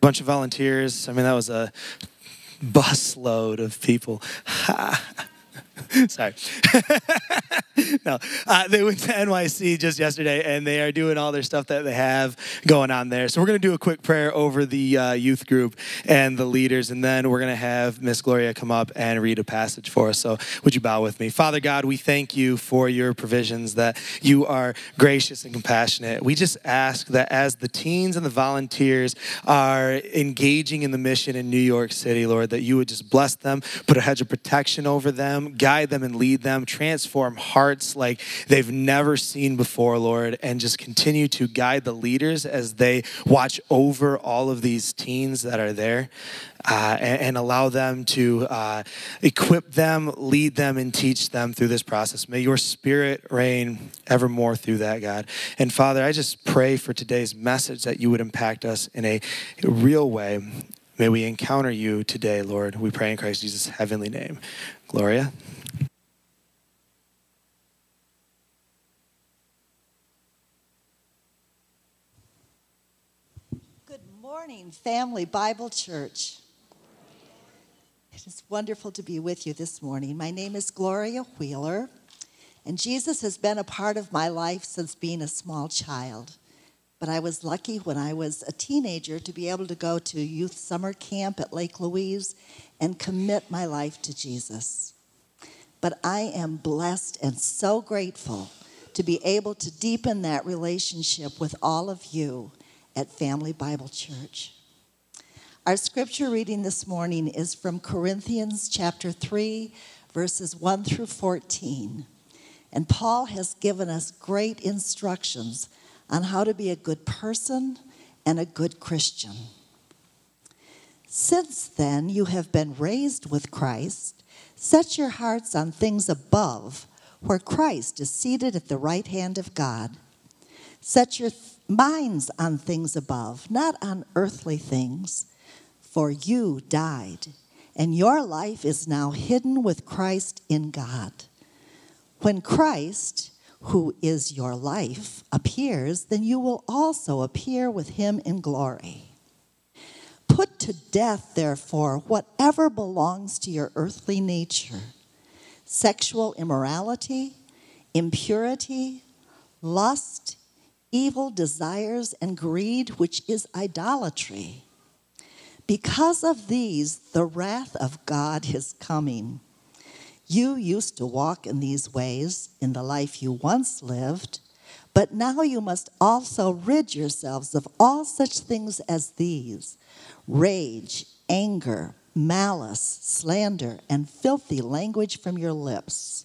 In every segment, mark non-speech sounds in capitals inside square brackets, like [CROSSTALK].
bunch of volunteers. I mean, that was a busload of people. [LAUGHS] Sorry. [LAUGHS] [LAUGHS] no, uh, they went to NYC just yesterday, and they are doing all their stuff that they have going on there. So we're going to do a quick prayer over the uh, youth group and the leaders, and then we're going to have Miss Gloria come up and read a passage for us. So would you bow with me, Father God? We thank you for your provisions that you are gracious and compassionate. We just ask that as the teens and the volunteers are engaging in the mission in New York City, Lord, that you would just bless them, put a hedge of protection over them, guide guide them and lead them, transform hearts like they've never seen before, Lord, and just continue to guide the leaders as they watch over all of these teens that are there. Uh, and, and, allow them to uh, equip them, lead them, and teach them through this process. May your spirit reign evermore through that, God. And Father, I just pray for today's message that you would impact us in a real way. May we encounter you today, Lord. We pray in Christ Jesus' heavenly name. Gloria. morning, Family Bible Church. It is wonderful to be with you this morning. My name is Gloria Wheeler, and Jesus has been a part of my life since being a small child. But I was lucky when I was a teenager to be able to go to youth summer camp at Lake Louise and commit my life to Jesus. But I am blessed and so grateful to be able to deepen that relationship with all of you at Family Bible Church. Our scripture reading this morning is from Corinthians chapter 3, verses 1 through 14. And Paul has given us great instructions on how to be a good person and a good Christian. Since then you have been raised with Christ, set your hearts on things above, where Christ is seated at the right hand of God. Set your minds on things above, not on earthly things. For you died, and your life is now hidden with Christ in God. When Christ, who is your life, appears, then you will also appear with him in glory. Put to death, therefore, whatever belongs to your earthly nature sexual immorality, impurity, lust, evil desires and greed, which is idolatry. Because of these, the wrath of God is coming. You used to walk in these ways in the life you once lived, but now you must also rid yourselves of all such things as these rage, anger, malice, slander, and filthy language from your lips.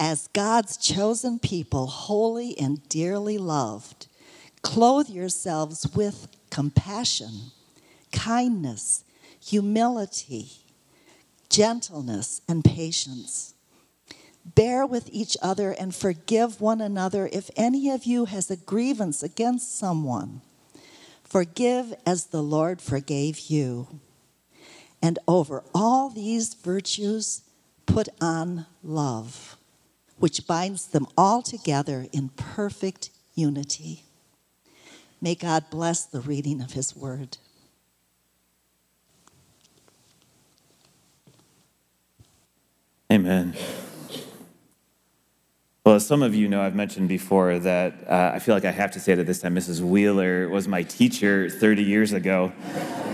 as God's chosen people, holy and dearly loved, clothe yourselves with compassion, kindness, humility, gentleness, and patience. Bear with each other and forgive one another if any of you has a grievance against someone. Forgive as the Lord forgave you. And over all these virtues, put on love which binds them all together in perfect unity. May God bless the reading of his word. Amen. Well, as some of you know, I've mentioned before that uh, I feel like I have to say it at this time. Mrs. Wheeler was my teacher 30 years ago,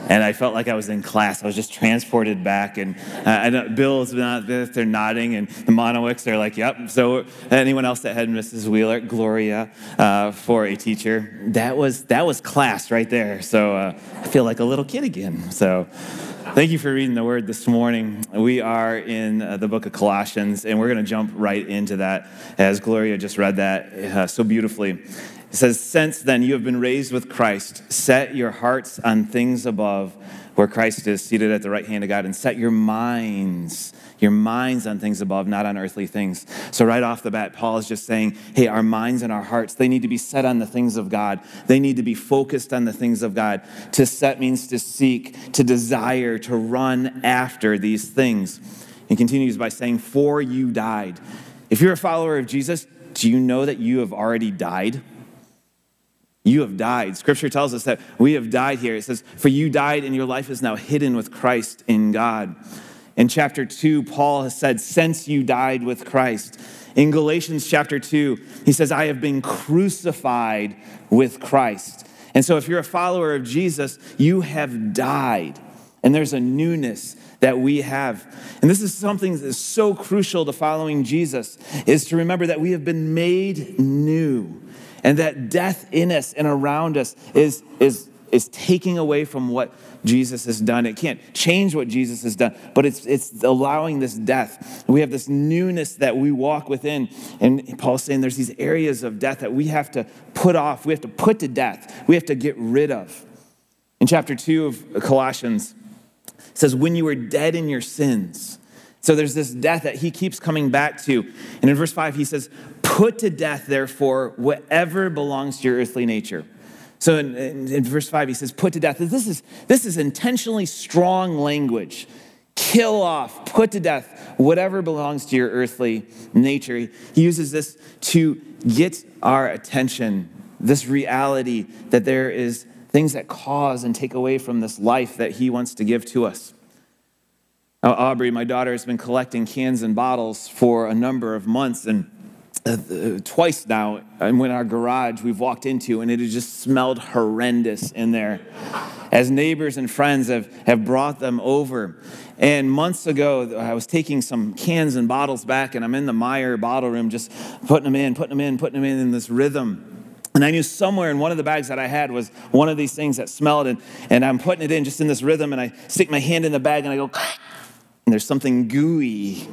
and I felt like I was in class. I was just transported back, and uh, know Bill's not this, they're nodding, and the Monowicks, they're like, yep. So anyone else that had Mrs. Wheeler, Gloria, uh, for a teacher, that was, that was class right there. So uh, I feel like a little kid again. So Thank you for reading the word this morning. We are in uh, the book of Colossians, and we're going to jump right into that as Gloria just read that uh, so beautifully. It says, Since then you have been raised with Christ, set your hearts on things above where Christ is seated at the right hand of God, and set your minds your minds on things above, not on earthly things. So, right off the bat, Paul is just saying, hey, our minds and our hearts, they need to be set on the things of God. They need to be focused on the things of God. To set means to seek, to desire, to run after these things. He continues by saying, For you died. If you're a follower of Jesus, do you know that you have already died? You have died. Scripture tells us that we have died here. It says, For you died, and your life is now hidden with Christ in God. In chapter 2, Paul has said, Since you died with Christ. In Galatians chapter 2, he says, I have been crucified with Christ. And so, if you're a follower of Jesus, you have died. And there's a newness that we have. And this is something that's so crucial to following Jesus is to remember that we have been made new and that death in us and around us is, is, is taking away from what Jesus has done. It can't change what Jesus has done, but it's, it's allowing this death. We have this newness that we walk within. And Paul's saying there's these areas of death that we have to put off, we have to put to death, we have to get rid of. In chapter 2 of Colossians, it says, When you were dead in your sins. So there's this death that he keeps coming back to. And in verse 5, he says, Put to death, therefore, whatever belongs to your earthly nature so in, in, in, verse 5, he says, put to death. This is, this is intentionally strong language. Kill off, put to death whatever belongs to your earthly nature. He uses this to get our attention, this reality that there is things that cause and take away from this life that he wants to give to us. Now, Aubrey, my daughter, has been collecting cans and bottles for a number of months, and uh, twice now in our garage we've walked into and it has just smelled horrendous in there as neighbors and friends have, have brought them over. And months ago i was taking some cans and bottles back and i'm in the Meijer bottle room just putting them in putting them in putting them in in this rhythm. And I knew somewhere in one of the bags that I had was one of these things that smelled, and, and I'm putting it in just in this rhythm, and I stick my hand in the bag and I go, and there's something gooey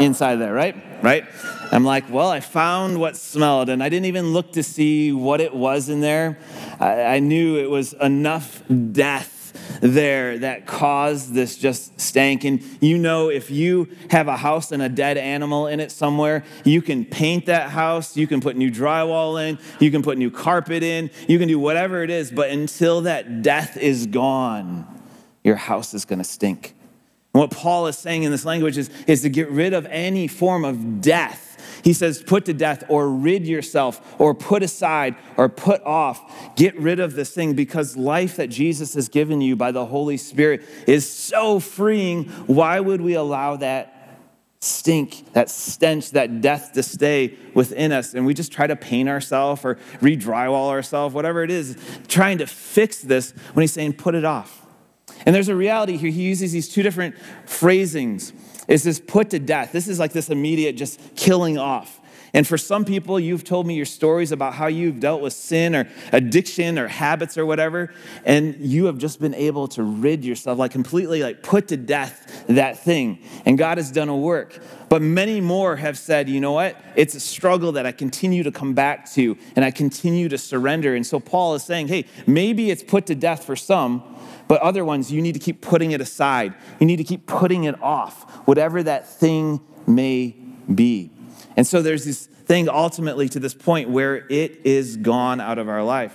inside there, right? Right? I'm like, well, I found what smelled, and I didn't even look to see what it was in there. I, I knew it was enough death there that caused this just stank. And you know, if you have a house and a dead animal in it somewhere, you can paint that house, you can put new drywall in, you can put new carpet in, you can do whatever it is, but until that death is gone, your house is gonna stink. And what Paul is saying in this language is, is to get rid of any form of death he says, put to death or rid yourself or put aside or put off. Get rid of this thing because life that Jesus has given you by the Holy Spirit is so freeing. Why would we allow that stink, that stench, that death to stay within us? And we just try to paint ourselves or re drywall ourselves, whatever it is, trying to fix this when he's saying, put it off. And there's a reality here. He uses these two different phrasings is this put to death. This is like this immediate just killing off. And for some people, you've told me your stories about how you've dealt with sin or addiction or habits or whatever, and you have just been able to rid yourself, like completely like put to death that thing. And God has done a work. But many more have said, you know what? It's a struggle that I continue to come back to and I continue to surrender. And so Paul is saying, hey, maybe it's put to death for some, but other ones, you need to keep putting it aside. You need to keep putting it off, whatever that thing may be. And so there's this thing ultimately to this point where it is gone out of our life.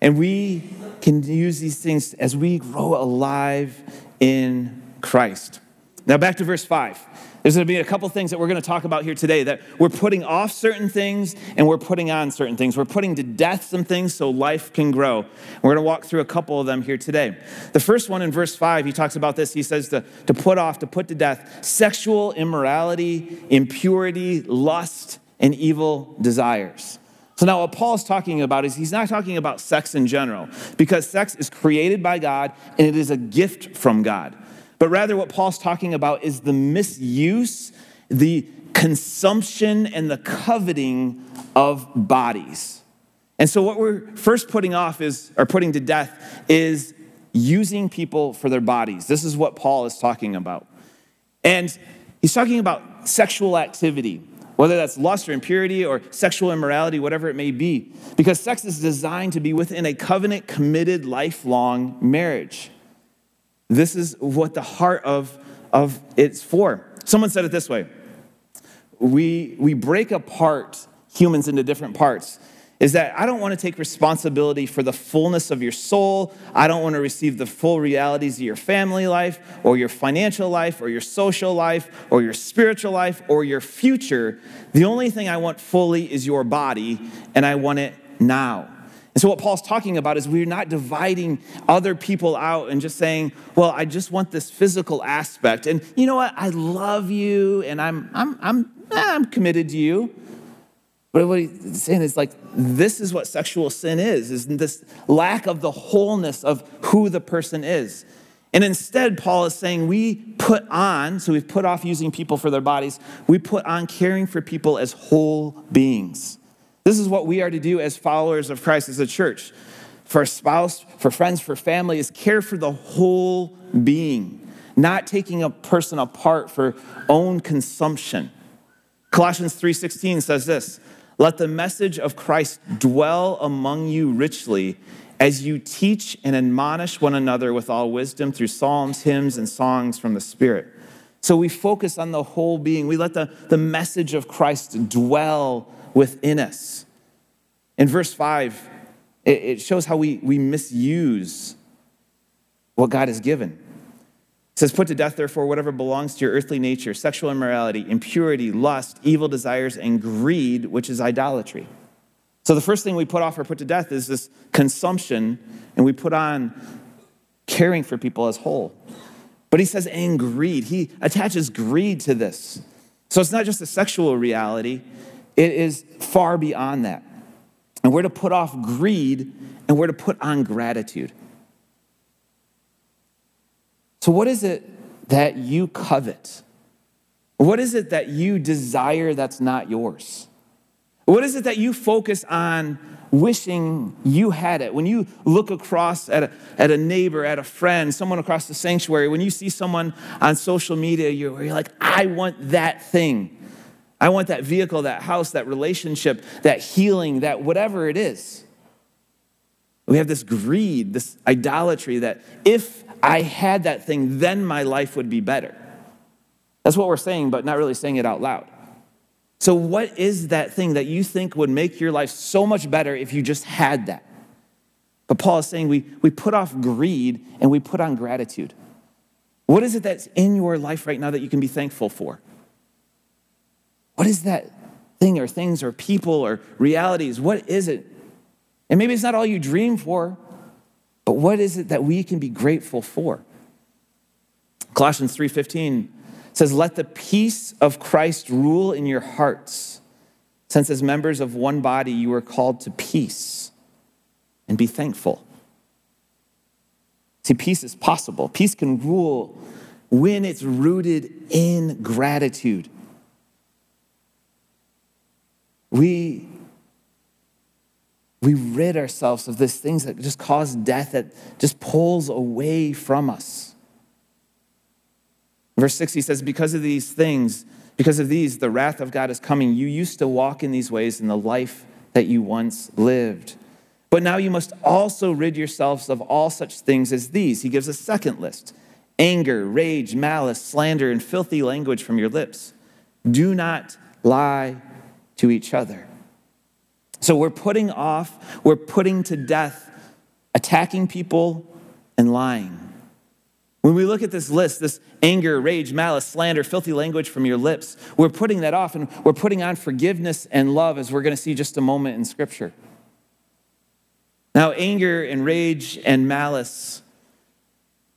And we can use these things as we grow alive in Christ. Now, back to verse 5. There's going to be a couple things that we're going to talk about here today that we're putting off certain things and we're putting on certain things. We're putting to death some things so life can grow. We're going to walk through a couple of them here today. The first one in verse 5, he talks about this. He says to, to put off, to put to death sexual immorality, impurity, lust, and evil desires. So now what Paul's talking about is he's not talking about sex in general because sex is created by God and it is a gift from God. But rather, what Paul's talking about is the misuse, the consumption, and the coveting of bodies. And so, what we're first putting off is, or putting to death, is using people for their bodies. This is what Paul is talking about. And he's talking about sexual activity, whether that's lust or impurity or sexual immorality, whatever it may be, because sex is designed to be within a covenant committed lifelong marriage. This is what the heart of, of it's for. Someone said it this way we, we break apart humans into different parts is that I don't want to take responsibility for the fullness of your soul. I don't want to receive the full realities of your family life or your financial life or your social life or your spiritual life or your future. The only thing I want fully is your body, and I want it now. And so, what Paul's talking about is we're not dividing other people out and just saying, well, I just want this physical aspect. And you know what? I love you and I'm, I'm, I'm, eh, I'm committed to you. But what he's saying is like, this is what sexual sin is, is this lack of the wholeness of who the person is. And instead, Paul is saying we put on, so we've put off using people for their bodies, we put on caring for people as whole beings. This is what we are to do as followers of Christ as a church. For a spouse, for friends, for family, is care for the whole being, not taking a person apart for own consumption. Colossians 3:16 says this, let the message of Christ dwell among you richly as you teach and admonish one another with all wisdom through psalms, hymns, and songs from the Spirit. So we focus on the whole being. We let the, the message of Christ dwell within us. In verse 5, it, shows how we, we misuse what God has given. It says, Put to death, therefore, whatever belongs to your earthly nature sexual immorality, impurity, lust, evil desires, and greed, which is idolatry. So the first thing we put off or put to death is this consumption, and we put on caring for people as whole. But he says, and greed. He attaches greed to this. So it's not just a sexual reality, it is far beyond that. And we're to put off greed and we're to put on gratitude. So, what is it that you covet? What is it that you desire that's not yours? What is it that you focus on wishing you had it? When you look across at a, at a neighbor, at a friend, someone across the sanctuary, when you see someone on social media, you're, you're like, I want that thing. I want that vehicle, that house, that relationship, that healing, that whatever it is. We have this greed, this idolatry that if I had that thing, then my life would be better. That's what we're saying, but not really saying it out loud. So, what is that thing that you think would make your life so much better if you just had that? But Paul is saying we, we put off greed and we put on gratitude. What is it that's in your life right now that you can be thankful for? What is that thing or things or people or realities? What is it? And maybe it's not all you dream for, but what is it that we can be grateful for? Colossians 3:15 says, "Let the peace of Christ rule in your hearts, since as members of one body you are called to peace, and be thankful." See, peace is possible. Peace can rule when it's rooted in gratitude. We we rid ourselves of these things that just cause death, that just pulls away from us. Verse 6, he says, Because of these things, because of these, the wrath of God is coming. You used to walk in these ways in the life that you once lived. But now you must also rid yourselves of all such things as these. He gives a second list anger, rage, malice, slander, and filthy language from your lips. Do not lie to each other so we're putting off, we're putting to death attacking people and lying. When we look at this list, this anger, rage, malice, slander, filthy language from your lips, we're putting that off and we're putting on forgiveness and love, as we're going to see just a moment in Scripture. Now, anger and rage and malice,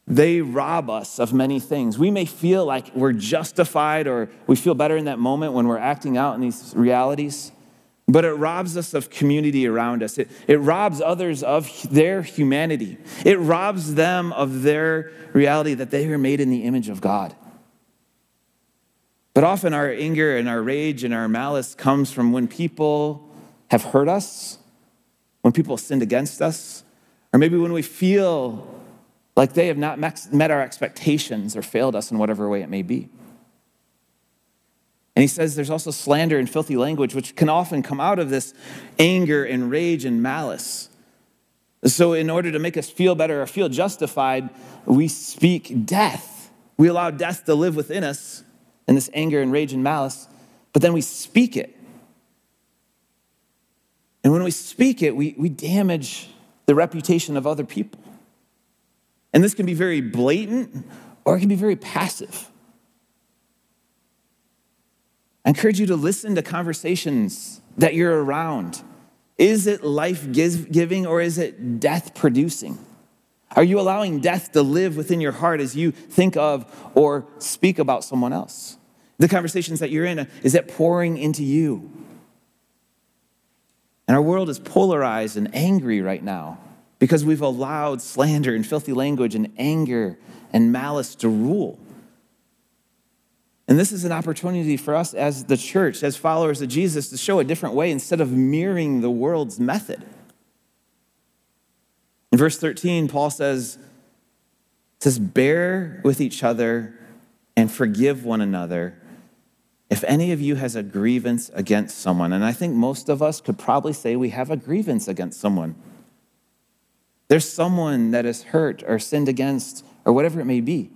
they rob us of many things. We may feel like we're justified or we feel better in that moment when we're acting out in these realities but it robs us of community around us. It, it robs others of their humanity. It robs them of their reality that they are made in the image of God. But often our anger and our rage and our malice comes from when people have hurt us, when people sinned against us, or maybe when we feel like they have not met our expectations or failed us in whatever way it may be. And he says there's also slander and filthy language, which can often come out of this anger and rage and malice. So, in order to make us feel better or feel justified, we speak death. We allow death to live within us in this anger and rage and malice, but then we speak it. And when we speak it, we, we damage the reputation of other people. And this can be very blatant or it can be very passive. I encourage you to listen to conversations that you're around. Is it life giving or is it death producing? Are you allowing death to live within your heart as you think of or speak about someone else? The conversations that you're in, is it pouring into you? And our world is polarized and angry right now because we've allowed slander and filthy language and anger and malice to rule. And this is an opportunity for us as the church, as followers of Jesus, to show a different way instead of mirroring the world's method. In verse 13, Paul says, says, Bear with each other and forgive one another if any of you has a grievance against someone, and I think most of us could probably say we have a grievance against someone. There's someone that is hurt or sinned against or whatever it may be.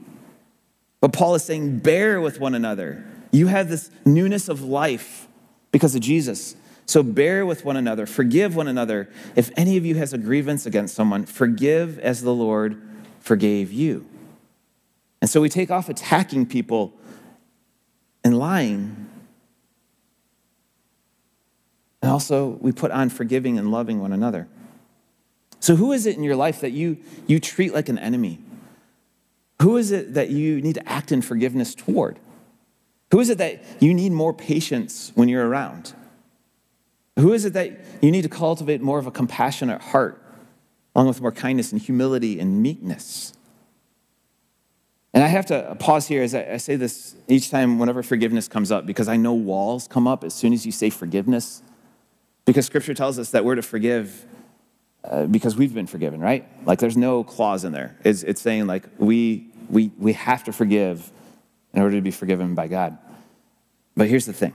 But Paul is saying, bear with one another. You have this newness of life because of Jesus. So bear with one another, forgive one another. If any of you has a grievance against someone, forgive as the Lord forgave you. And so we take off attacking people and lying. And also, we put on forgiving and loving one another. So, who is it in your life that you, you treat like an enemy? Who is it that you need to act in forgiveness toward? Who is it that you need more patience when you're around? Who is it that you need to cultivate more of a compassionate heart, along with more kindness and humility and meekness? And I have to pause here as I, say this each time whenever forgiveness comes up, because I know walls come up as soon as you say forgiveness. Because scripture tells us that we're to forgive uh, because we've been forgiven, right? Like there's no clause in there. It's, it's saying like we, we, we have to forgive in order to be forgiven by God. But here's the thing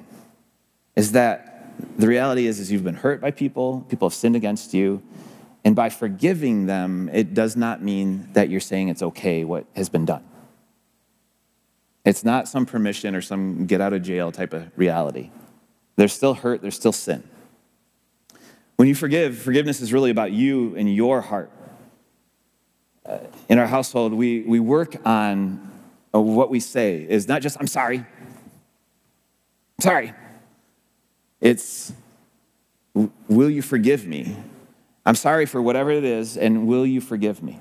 is that the reality is, is you've been hurt by people, people have sinned against you, and by forgiving them, it does not mean that you're saying it's okay what has been done. It's not some permission or some get out of jail type of reality. There's still hurt, there's still sin. When you forgive, forgiveness is really about you and your heart. Uh, in our household, we, we work on uh, what we say is not just, I'm sorry. I'm sorry. It's, will you forgive me? I'm sorry for whatever it is, and will you forgive me?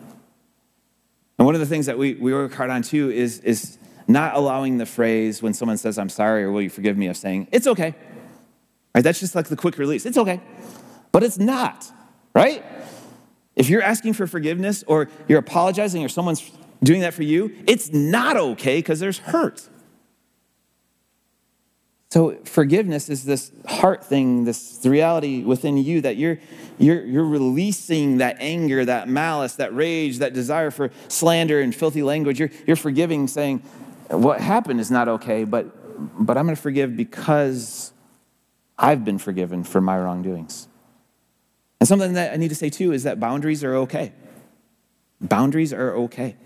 And one of the things that we, we work hard on too is, is not allowing the phrase when someone says, I'm sorry or will you forgive me, of saying, it's okay. Right? That's just like the quick release. It's okay. But it's not, right? If you're asking for forgiveness or you're apologizing or someone's doing that for you, it's not okay because there's hurt. So forgiveness is this heart thing, this reality within you that you're, you're, you're releasing that anger, that malice, that rage, that desire for slander and filthy language. You're, you're forgiving, saying, what happened is not okay, but, but I'm going to forgive because I've been forgiven for my wrongdoings. And something that I need to say too is that boundaries are okay. Boundaries are okay.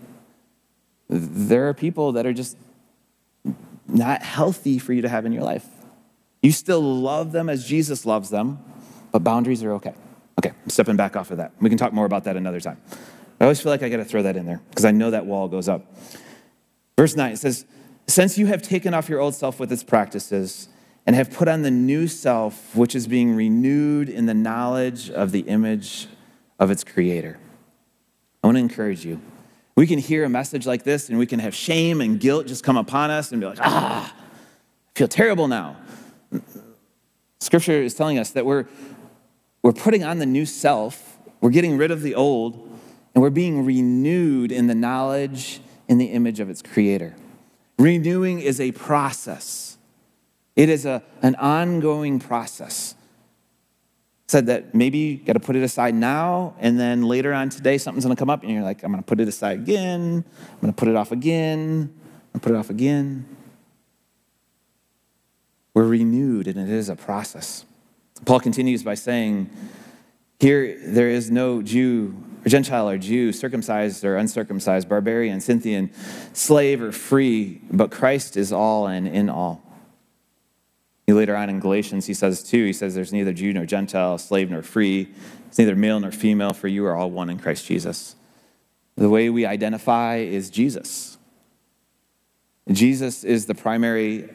There are people that are just not healthy for you to have in your life. You still love them as Jesus loves them, but boundaries are okay. Okay, I'm stepping back off of that. We can talk more about that another time. I always feel like I got to throw that in there because I know that wall goes up. Verse 9 it says, Since you have taken off your old self with its practices and have put on the new self, which is being renewed in the knowledge of the image of its creator. I want to encourage you. We can hear a message like this and we can have shame and guilt just come upon us and be like, ah, I feel terrible now. Scripture is telling us that we're, we're putting on the new self, we're getting rid of the old, and we're being renewed in the knowledge in the image of its creator. Renewing is a process, it is a, an ongoing process. said that maybe you got to put it aside now, and then later on today, something's going to come up, and you're like, I'm going to put it aside again. I'm going to put it off again. I'm going to put it off again. We're renewed, and it is a process. Paul continues by saying, Here there is no Jew or Gentile or Jew, circumcised or uncircumcised, barbarian, Scythian, slave or free, but Christ is all and in all. Later on in Galatians, he says too, he says, There's neither Jew nor Gentile, slave nor free. It's neither male nor female, for you are all one in Christ Jesus. The way we identify is Jesus. Jesus is the primary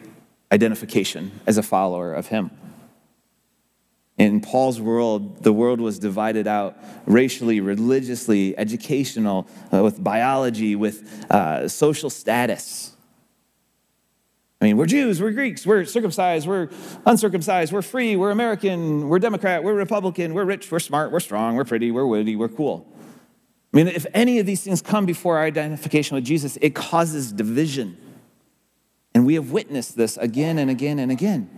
identification as a follower of him. In Paul's world, the world was divided out racially, religiously, educational, uh, with biology, with uh, social status. I mean, we're Jews, we're Greeks, we're circumcised, we're uncircumcised, we're free, we're American, we're Democrat, we're Republican, we're rich, we're smart, we're strong, we're pretty, we're witty, we're cool. I mean, if any of these things come before our identification with Jesus, it causes division. And we have witnessed this again and again and again.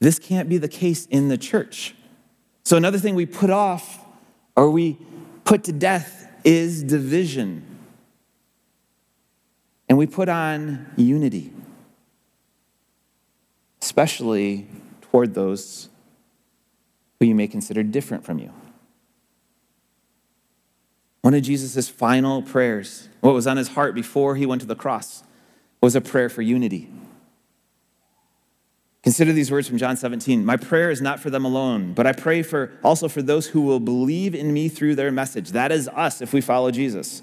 This can't be the case in the church. So, another thing we put off or we put to death is division and we put on unity, especially toward those who you may consider different from you. One of Jesus' final prayers, what was on his heart before he went to the cross, was a prayer for unity. Consider these words from John 17. My prayer is not for them alone, but I pray for also for those who will believe in me through their message. That is us if we follow Jesus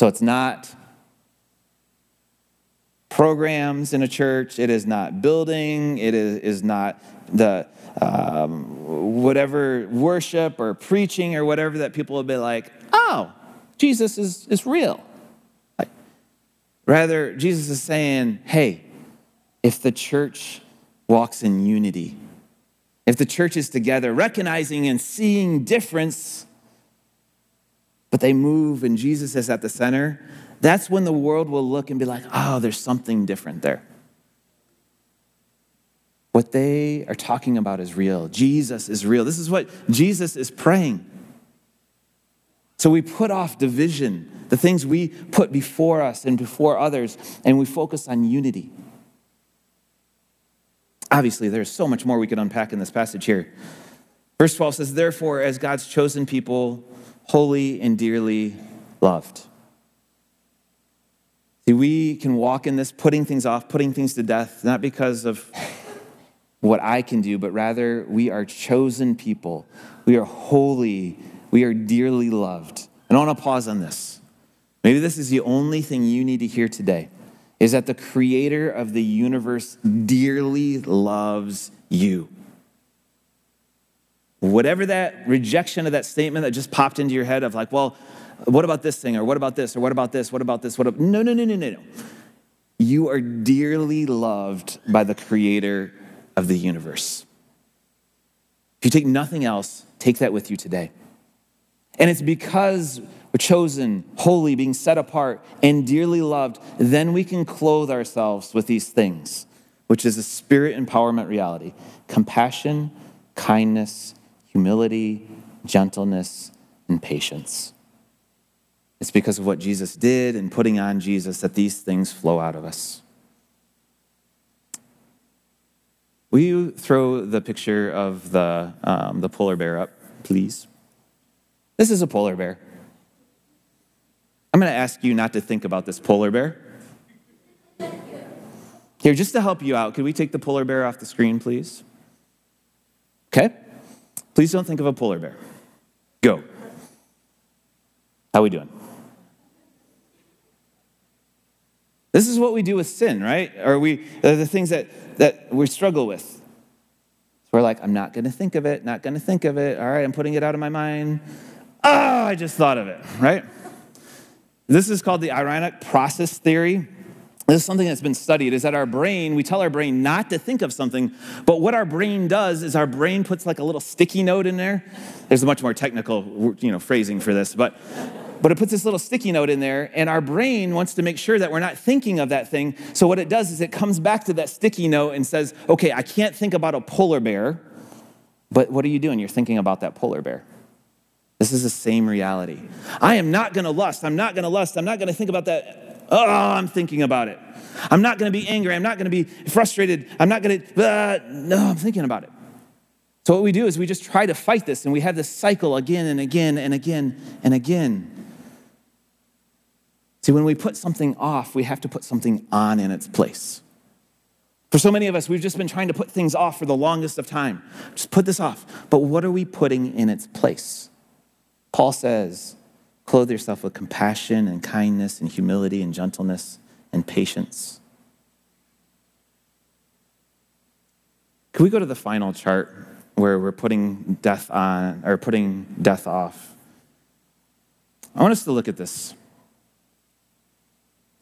So it's not programs in a church, it is not building, it is, is not the um, whatever worship or preaching or whatever that people will be like, oh, Jesus is, is real. Rather, Jesus is saying, hey, if the church walks in unity, if the church is together, recognizing and seeing difference, but they move and Jesus is at the center, that's when the world will look and be like, oh, there's something different there. What they are talking about is real. Jesus is real. This is what Jesus is praying. So we put off division, the things we put before us and before others, and we focus on unity. Obviously, there's so much more we could unpack in this passage here. Verse 12 says, Therefore, as God's chosen people, holy and dearly loved. See, we can walk in this putting things off, putting things to death, not because of what I can do, but rather we are chosen people. We are holy. We are dearly loved. And I want to pause on this. Maybe this is the only thing you need to hear today is that the creator of the universe dearly loves you. Whatever that rejection of that statement that just popped into your head of like, well, what about this thing? Or what about this? Or what about this? What about this? What about... No, no, no, no, no, no. You are dearly loved by the creator of the universe. If you take nothing else, take that with you today. And it's because we're chosen, holy, being set apart, and dearly loved, then we can clothe ourselves with these things, which is a spirit empowerment reality compassion, kindness, humility, gentleness, and patience. It's because of what Jesus did and putting on Jesus that these things flow out of us. Will you throw the picture of the, um, the polar bear up, please? This is a polar bear. I'm going to ask you not to think about this polar bear. Here, just to help you out, could we take the polar bear off the screen, please? Okay? Please don't think of a polar bear. Go. How we doing? This is what we do with sin, right? Or we are the things that, that we struggle with. we're like, I'm not going to think of it, not going to think of it. All right, I'm putting it out of my mind. Oh, I just thought of it, right? This is called the ironic process theory. This is something that's been studied is that our brain, we tell our brain not to think of something, but what our brain does is our brain puts like a little sticky note in there. There's a much more technical, you know, phrasing for this, but but it puts this little sticky note in there, and our brain wants to make sure that we're not thinking of that thing. So what it does is it comes back to that sticky note and says, okay, I can't think about a polar bear, but what are you doing? You're thinking about that polar bear. This is the same reality. I am not gonna lust. I'm not gonna lust. I'm not gonna think about that. Oh, I'm thinking about it. I'm not gonna be angry. I'm not gonna be frustrated. I'm not gonna, uh, no, I'm thinking about it. So what we do is we just try to fight this, and we have this cycle again and again and again and again. See, when we put something off, we have to put something on in its place. For so many of us, we've just been trying to put things off for the longest of time. Just put this off. But what are we putting in its place? Paul says, clothe yourself with compassion and kindness and humility and gentleness and patience. Can we go to the final chart where we're putting death on or putting death off? I want us to look at this.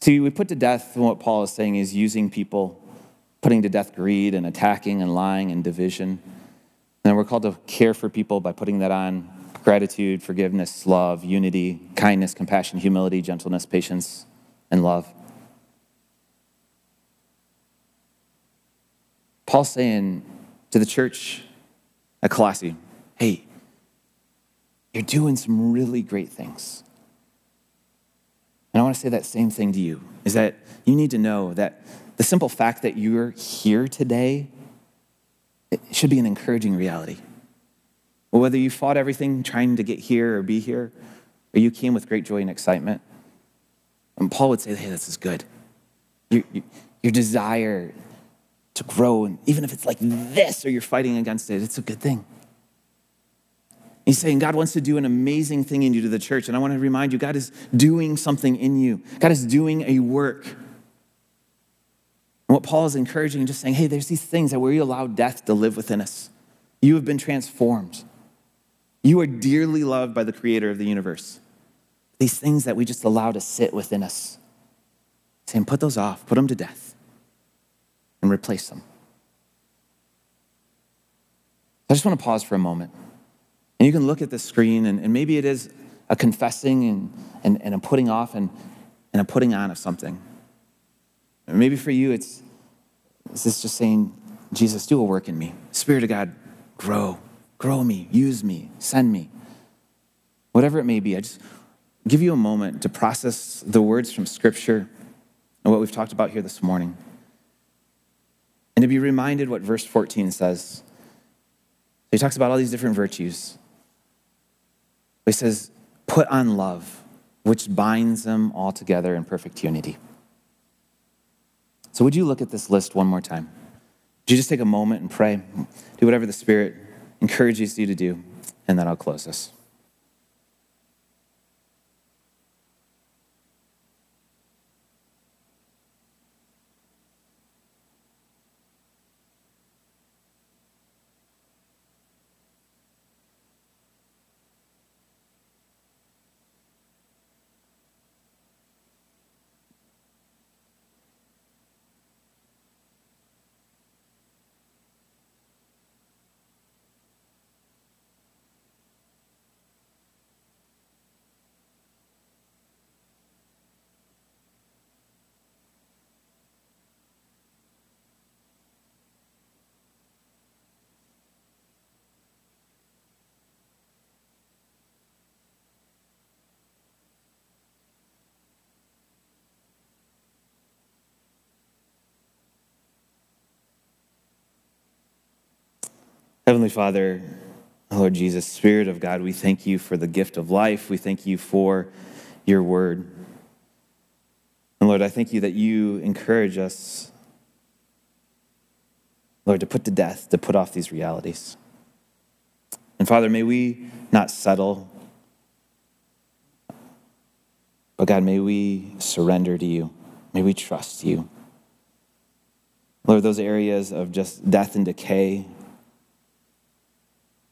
See, we put to death what Paul is saying is using people, putting to death greed and attacking and lying and division. And we're called to care for people by putting that on gratitude, forgiveness, love, unity, kindness, compassion, humility, gentleness, patience, and love. Paul's saying to the church at Colossae, hey, you're doing some really great things. And I want to say that same thing to you is that you need to know that the simple fact that you're here today should be an encouraging reality. Well, whether you fought everything trying to get here or be here, or you came with great joy and excitement, and Paul would say, hey, this is good. Your, your desire to grow, and even if it's like this or you're fighting against it, it's a good thing. He's saying God wants to do an amazing thing in you to the church. And I want to remind you, God is doing something in you. God is doing a work. And what Paul is encouraging, just saying, hey, there's these things that we allow death to live within us. You have been transformed. You are dearly loved by the creator of the universe. These things that we just allow to sit within us. Saying, put those off, put them to death, and replace them. I just want to pause for a moment. And you can look at the screen, and, and maybe it is a confessing and, and, and a putting off and, and a putting on of something. Or maybe for you, it's, it's this just saying, Jesus, do a work in me. Spirit of God, grow, grow me, use me, send me. Whatever it may be, I just give you a moment to process the words from Scripture and what we've talked about here this morning. And to be reminded what verse 14 says. He talks about all these different virtues. He says, put on love, which binds them all together in perfect unity. So, would you look at this list one more time? Would you just take a moment and pray? Do whatever the Spirit encourages you to do, and then I'll close this. Heavenly Father, Lord Jesus, Spirit of God, we thank you for the gift of life. We thank you for your word. And Lord, I thank you that you encourage us, Lord, to put to death, to put off these realities. And Father, may we not settle, but God, may we surrender to you. May we trust you. Lord, those areas of just death and decay,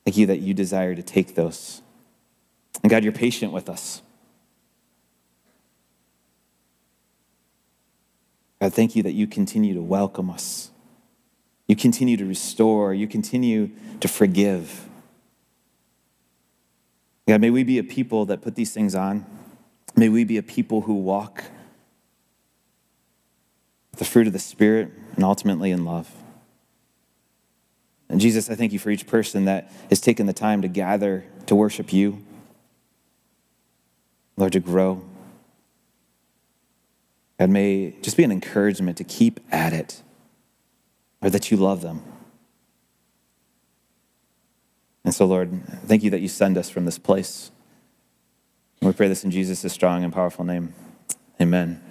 Thank you that you desire to take those. And God, you're patient with us. God, thank you that you continue to welcome us. You continue to restore. You continue to forgive. God, may we be a people that put these things on. May we be a people who walk the fruit of the Spirit and ultimately in love. And Jesus, I thank you for each person that has taken the time to gather to worship you, Lord, to grow. God, may just be an encouragement to keep at it, or that you love them. And so, Lord, thank you that you send us from this place. And we pray this in Jesus' strong and powerful name. Amen.